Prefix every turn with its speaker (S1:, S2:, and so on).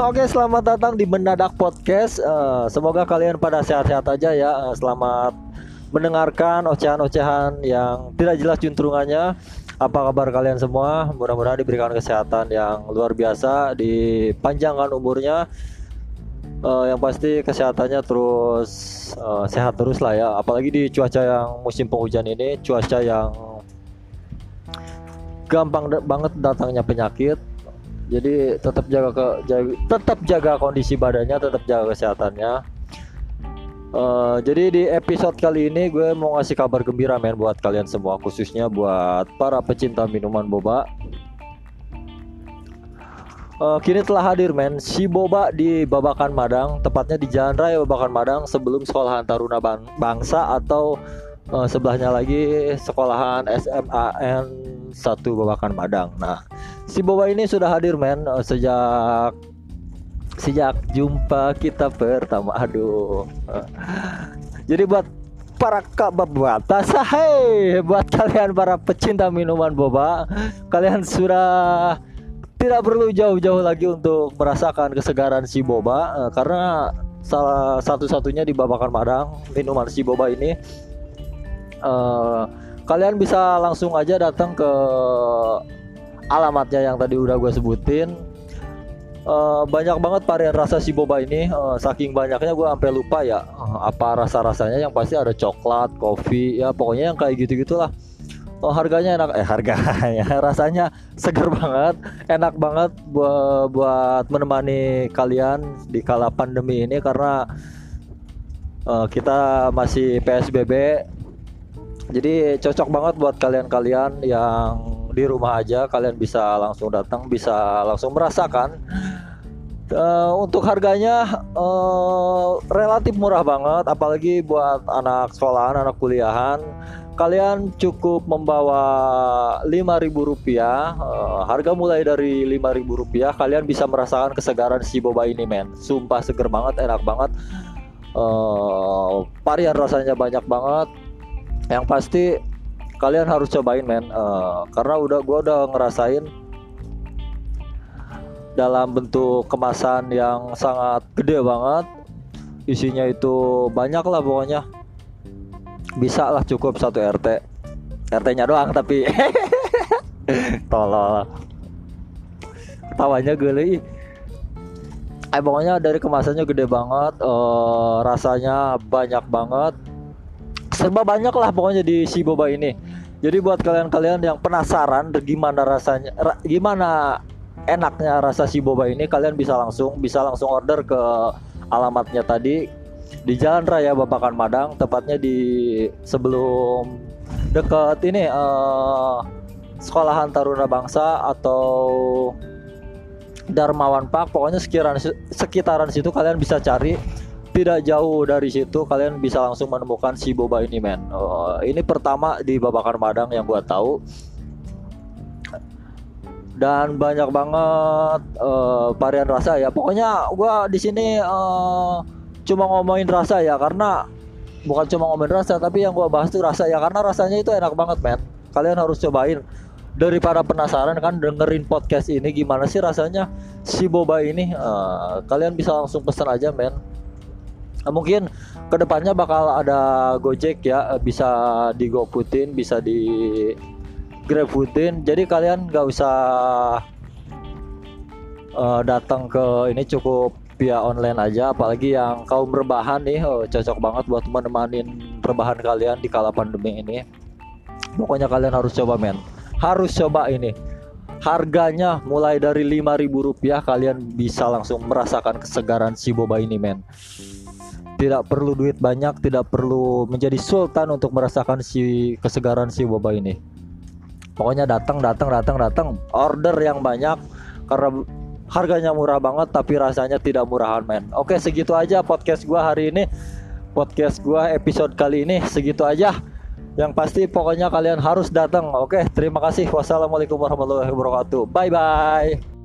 S1: Oke, selamat datang di Mendadak Podcast. Uh, semoga kalian pada sehat-sehat aja ya. Uh, selamat mendengarkan ocehan-ocehan yang tidak jelas juntrungannya. Apa kabar kalian semua? Mudah-mudahan diberikan kesehatan yang luar biasa, dipanjangkan umurnya. Uh, yang pasti kesehatannya terus uh, sehat terus lah ya. Apalagi di cuaca yang musim penghujan ini, cuaca yang gampang banget datangnya penyakit jadi tetap jaga ke jaga, tetap jaga kondisi badannya tetap jaga kesehatannya. Uh, jadi di episode kali ini gue mau ngasih kabar gembira men buat kalian semua khususnya buat para pecinta minuman boba. Uh, kini telah hadir men si boba di Babakan Madang tepatnya di Jalan Raya Babakan Madang sebelum sekolahan Taruna Bangsa atau uh, sebelahnya lagi sekolahan SMAN 1 Babakan Madang nah si Boba ini sudah hadir men. Uh, sejak sejak jumpa kita pertama. Aduh. Jadi buat para kabar batas hey buat kalian para pecinta minuman boba kalian sudah tidak perlu jauh-jauh lagi untuk merasakan kesegaran si boba uh, karena salah satu-satunya di Babakan Madang minuman si boba ini uh, kalian bisa langsung aja datang ke alamatnya yang tadi udah gue sebutin. Uh, banyak banget varian rasa si boba ini. Uh, saking banyaknya gue sampai lupa ya uh, apa rasa rasanya yang pasti ada coklat kopi ya pokoknya yang kayak gitu gitulah Oh, harganya enak. Eh harganya rasanya seger banget. Enak banget buat buat menemani kalian di kala pandemi ini karena uh, kita masih PSBB jadi cocok banget buat kalian-kalian yang di rumah aja kalian bisa langsung datang bisa langsung merasakan. Uh, untuk harganya uh, relatif murah banget apalagi buat anak sekolahan anak kuliahan. Kalian cukup membawa 5000 rupiah uh, harga mulai dari 5000 rupiah kalian bisa merasakan kesegaran si boba ini men. Sumpah seger banget enak banget. Uh, varian rasanya banyak banget yang pasti kalian harus cobain men. Uh, karena udah gua udah ngerasain dalam bentuk kemasan yang sangat gede banget. Isinya itu banyak lah pokoknya. Bisa lah cukup satu RT RT nya doang tapi. Tolol. Tawanya gue eh pokoknya dari kemasannya gede banget. Uh, rasanya banyak banget serba banyak lah pokoknya di si boba ini. Jadi buat kalian-kalian yang penasaran gimana rasanya ra, gimana enaknya rasa si boba ini kalian bisa langsung bisa langsung order ke alamatnya tadi. Di Jalan Raya Babakan Madang tepatnya di sebelum deket ini uh, sekolahan Taruna Bangsa atau Darmawan Park. Pokoknya sekitaran sekitaran situ kalian bisa cari tidak jauh dari situ kalian bisa langsung menemukan si boba ini men. Uh, ini pertama di Babakan Madang yang gua tahu. Dan banyak banget uh, varian rasa ya. Pokoknya gua di sini uh, cuma ngomongin rasa ya karena bukan cuma ngomongin rasa tapi yang gua bahas tuh rasa ya. Karena rasanya itu enak banget men. Kalian harus cobain. Daripada penasaran kan dengerin podcast ini gimana sih rasanya si boba ini? Uh, kalian bisa langsung pesan aja men mungkin ke depannya bakal ada Gojek ya bisa di GoPutin bisa di GrabFoodin jadi kalian nggak usah uh, datang ke ini cukup via online aja. Apalagi yang kaum rebahan nih oh, cocok banget buat menemani rebahan kalian di kala pandemi ini. Pokoknya kalian harus coba men. Harus coba ini. Harganya mulai dari 5000 rupiah kalian bisa langsung merasakan kesegaran si boba ini men tidak perlu duit banyak, tidak perlu menjadi sultan untuk merasakan si kesegaran si boba ini. Pokoknya datang, datang, datang, datang, order yang banyak karena harganya murah banget tapi rasanya tidak murahan men. Oke segitu aja podcast gua hari ini. Podcast gua episode kali ini segitu aja. Yang pasti pokoknya kalian harus datang. Oke, terima kasih. Wassalamualaikum warahmatullahi wabarakatuh. Bye bye.